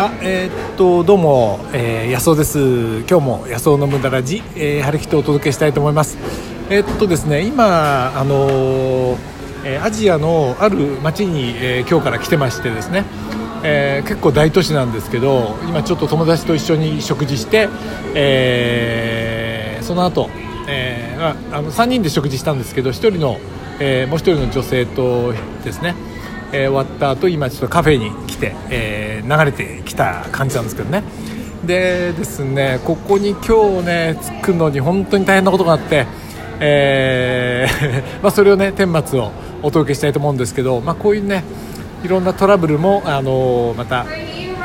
あえーっとどうも、えー、安尾です。今日も安尾の無駄ラジ、えー、張り切ってお届けしたいと思います。えーっとですね今あのーえーアジアのある町に、えー今日から来てましてですね、えー結構大都市なんですけど今ちょっと友達と一緒に食事して、えーその後、えーああの3人で食事したんですけど1人の、えーもう1人の女性とですねえー終わった後今ちょっとカフェに来て、えー流れてきた感じなんですけどね。でですねここに今日ね着くのに本当に大変なことがあって、えー まあ、それをね顛末をお届けしたいと思うんですけど、まあ、こういうねいろんなトラブルも、あのまた、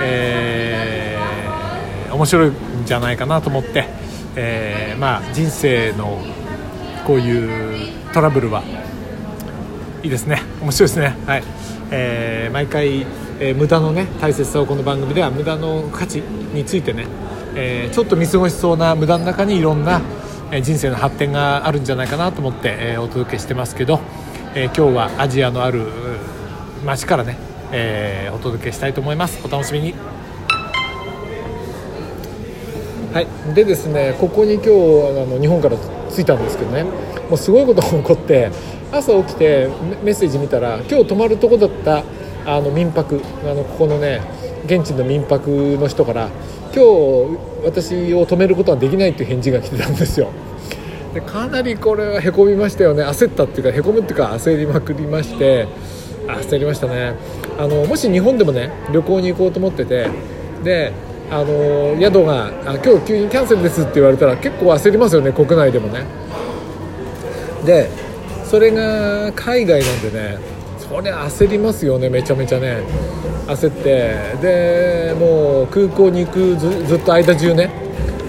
えー面白いんじゃないかなと思って、えまあ、人生のこういうトラブルはいいですね。面白いですね。はい、えー毎回、えー無駄のね大切さをこの番組では無駄の価値についてね、えーちょっと見過ごしそうな無駄の中にいろんな、えー人生の発展があるんじゃないかなと思って、えーお届けしてますけど、えー今日はアジアのあるう街からね、えーお届けしたいと思います。お楽しみに。はい、でですねここに今日あの日本から着いたんですけどねもうすごいことが起こって朝起きてメッセージ見たら今日泊まるとこだったあの民泊あのここのね現地の民泊の人から今日私を泊めることはできないっていう返事が来てたんですよ。でかなりこれはへこみましたよね。焦ったっていうかへこむっていうか焦りまくりまして焦りましたね。あのもし日本でもね旅行に行こうと思っててであの宿があ今日急にキャンセルですって言われたら結構焦りますよね国内でもね。でそれが海外なんでねそれ焦りますよねめちゃめちゃね。焦って。でもう空港に行くずっと間中ね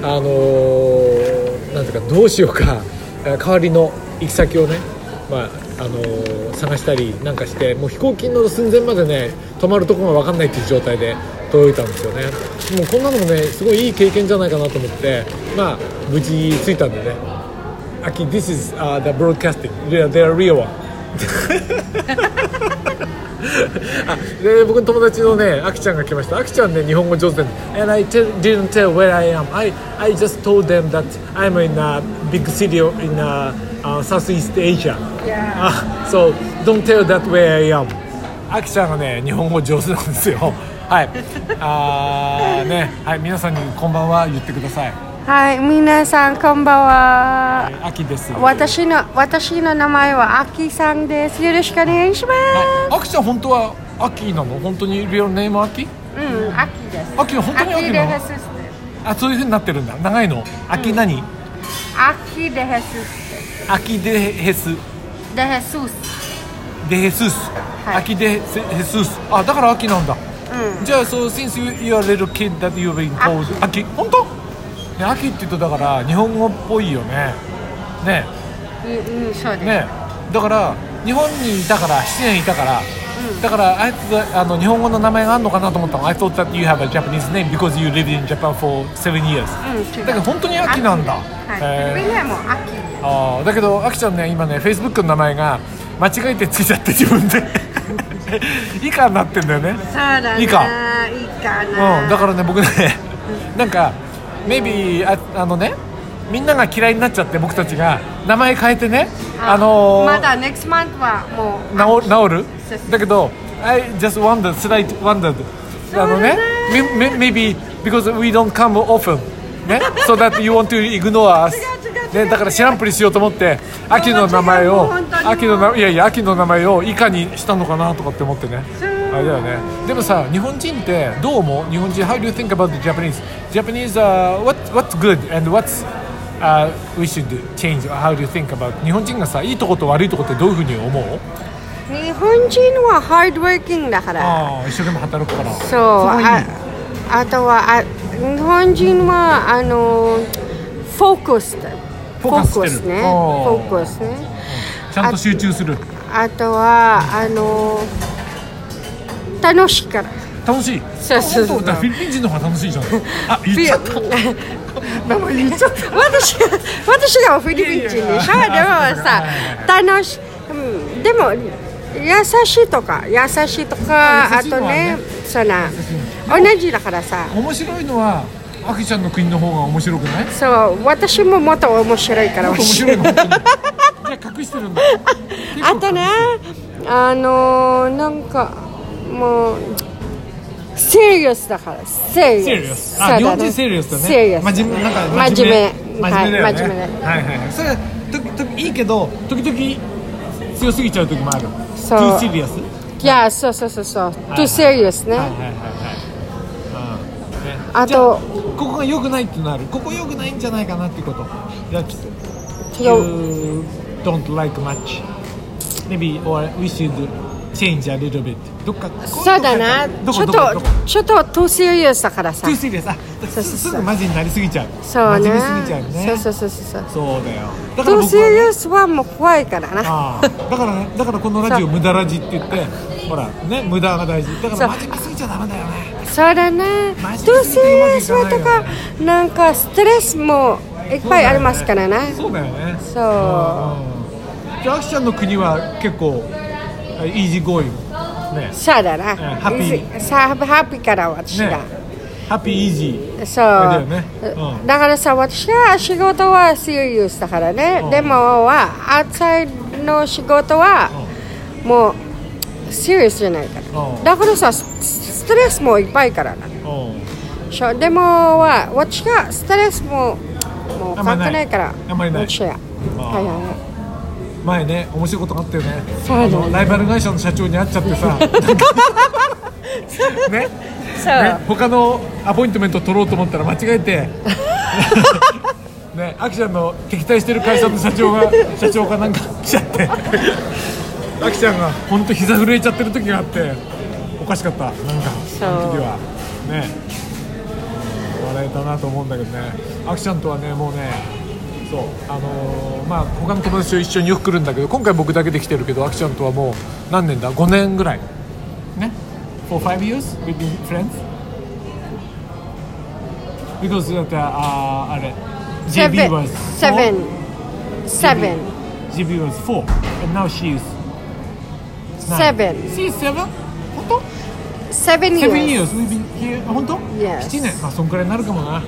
あのーなんていうかどうしようか。代わりの行き先をね、まああのー探したりなんかしてもう飛行機の寸前までね泊まるとこが分かんないっていう状態で届いたんですよね。もうこんなのもねすごいいい経験じゃないかなと思ってまあ無事着いたんでね「Aki, this is、uh, the broadcasting they are, they are real one あで僕の友達のねあきちゃんが来ましたあきちゃんね日本語上手で「And I tell, didn't tell where I am I, I just told them that I'm in a big city in uh, uh, Southeast Asia Yeah. あ So don't tell that where I am あきちゃんがね日本語上手なんですよはいあーねはい皆さんにこんばんは言ってくださいはい、皆さんこんばんは。あきです私の私の名前はアキさんです。よろしくお願いしまああきちゃん本当はアキなの？本当にリアルネームアキ？す。うん、アキです。アキ本当にアキなの？あそういう風になってるんだ長いの？アキ何、アキデヘスです。アキデヘスデヘスス。デヘスス、はいアキデヘススあだからアキなんだうん。じゃあそう since you, you are little kid that you've been called アキ本当？ねアキって言うとだから日本語っぽいよね。ね。うん、うん、そうです。ね。だから日本にいたから7年いたから、だからあいつあの日本語の名前があるのかなと思ったの。I thought that you have a Japanese name because you lived in Japan for seven years うん。だけど本当にアキなんだ。はい。へー。も。あーだけどあきちゃんね今ねフェイスブックの名前が間違えてついちゃって自分で。以下になってんだよね。そうだな。いいかいいかな。うんだからね僕ねなんか maybe ああのねみんなが嫌いになっちゃって僕たちが名前変えてねあのーまだ next month はもう。治治る？だけど I just wondered slight wondered あのね。maybe because we don't come often ね？So that you want to ignore us ね、だから知らんぷりしようと思って秋の名前を秋のないやいや秋の名前を以下にしたのかなとかって思ってねあれだよね。でもさ日本人ってどう思う？日本人 How do you think about the Japanese? Japanese、uh, what, what's good and what's、uh, we should change? How do you think about? 日本人がさいいとこと悪いとこってどういうふうに思う？日本人はハードワーキングだから。一生懸命働くから。そうああとはあ日本人はあのフォーカスフォーカスね。フォーカスねちゃんと集中する。あとはあの楽しいから。楽しい？そうそうそう。フィリピン人の方が楽しいじゃん。あ言っちゃった。でも言っちゃった。私が私がフィリピン人でしょ？でもさ楽しい、うん、でも優しいとか優しいとかああとねそうな同じだからさ。面白いのはアキちゃんの国の方が面白くない？そう私ももっと面白いから。面白いじゃあ隠してるんだ。あとねあのー、なんかもう serious だから。 serious あ日本人 serious だね。 serious 真面目なんか真面目。真面目。だよねはい真面目はいはいはい。それはとといいけど時々強すぎちゃう時もある。そう。Too serious いやそうそうそうそう。はい too serious ね。はいはいはいはい。うん。ね。あとここが良くないってなる。ここ良くないんじゃないかなっていうこと。じゃあちょっと。You don't like much. Maybe or we should change a little bit. どっかそうだな。どちょっとちょっと too serious だからさ too serious あそうそうそう。すぐマジになりすぎちゃう。そうね。真面目すぎちゃうね。そうそうそうそう。そうだよ。だから too 僕はね serious はもう怖いからな。だからねだからこのラジオ無駄ラジって言ってほらね無駄が大事。だから真面目すぎちゃダメだよね。そうだね。真 too serious はとかなんかストレスもいっぱいありますからねそうだよね。そう。うん。じゃあアキちゃんの国は結構あeasy going ね。そうだな。ハッピーさハッピーから私が、ね。ハッピーイージーそう、だよね。うん。だからさ私は仕事は serious だからね、うん。でもは outside の仕事はもう serious じゃないから、うん。だからさスストレスもいっぱいからな。うん。そう。でもは私がストレスももう関係ないからあんまりない。はいはいはい前ね面白いことがあったよね。あのライバル会社の社長に会っちゃってさ。ね？そう、ね、他のアポイントメント取ろうと思ったら間違えて。ね、アキちゃんの敵対してる会社の社長が社長がなんか来ちゃって。アキちゃんが本当膝震えちゃってる時があっておかしかった。なんかその時は。ね。うん笑えたなと思うんだけどね。アキちゃんとはねもうねそうあのーまあ他の友達と一緒によく来るんだけど今回僕だけで来てるけどアキちゃんとはもう何年だ5年ぐらいね For five years we've been friends because だってあれ JB was seven four seven JB was four and now she is seven She is seven? 本当 seven Seven years years we've been here 本当 Yes 7年まあそんくらいになるかもな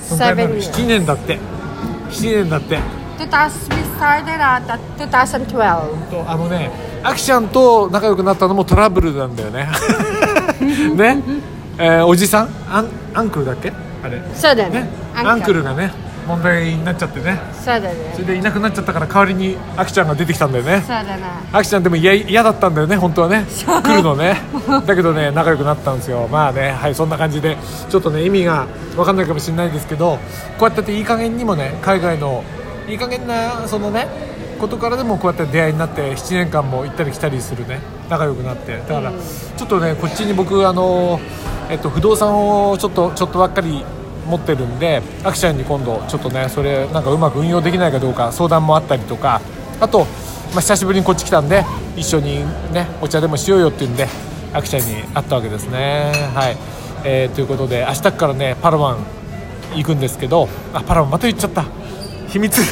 そんくらいになる Seven years 7年だって7年だって。2000 we started at 2012とあのねアキちゃんと仲良くなったのもトラブルなんだよね。ね、えーおじさん？アンアンクルだっけ？あれ。そうだね。ね？アンクルがね問題になっちゃってね。そうだね。それでいなくなっちゃったから代わりにアキちゃんが出てきたんだよね。そうだな。アキちゃんでも嫌嫌だったんだよね本当はね。来るのね。だけどね仲良くなったんですよ。まあねはいそんな感じでちょっとね意味が分かんないかもしれないですけどこうやってていい加減にもね海外のいい加減なそのねことからでもこうやって出会いになって7年間も行ったり来たりするね。仲良くなって。だからちょっとねこっちに僕あのえっと不動産をちょっとちょっとばっかり持ってるんでアキちゃんに今度ちょっとねそれなんかうまく運用できないかどうか相談もあったりとかあと、まあ、久しぶりにこっち来たんで一緒にねお茶でもしようよって言うんでアキちゃんに会ったわけですね。はい、えーということで明日からねパラワン行くんですけどあパラワンまた言っちゃった。秘密。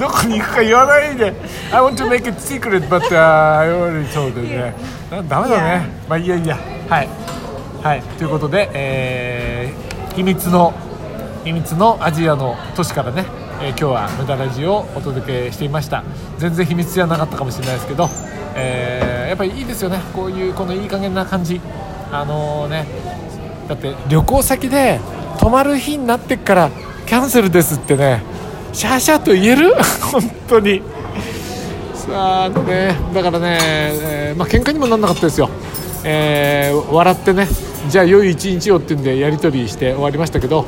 どこに行くか言わないで。I want to make it secret but、uh, I already told you. ね。だダメだね。まあいいやいいや。はい。はい。ということで、えー秘密の秘密のアジアの都市からね、えー今日は無駄ラジオをお届けしていました。全然秘密じゃなかったかもしれないですけど、えーやっぱりいいですよね。こういうこのいい加減な感じ。あのねだって旅行先で泊まる日になってからキャンセルですってねシャーシャーと言える？本当に。さあねだからね、えーまあ喧嘩にもなんなかったですよ、えー笑ってねじゃあ良い一日をっていうんでやり取りして終わりましたけど、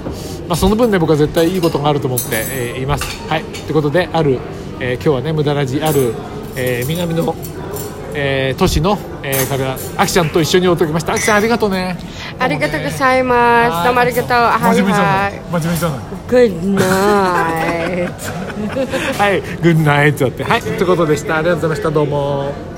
まあ、その分ね僕は絶対いいことがあると思って、えーいます。はい。ということである、えー今日はね無駄ラジある、えー南の、えー都市の、えーからあきちゃんと一緒にお届けしました。あきちゃんありがとうね。ありがとうございます。どうもありがとうはい真面目じゃなはい？い真面目じゃない？Good night はい、グッナイトだって。はい、ということでした。ありがとうございました。どうも。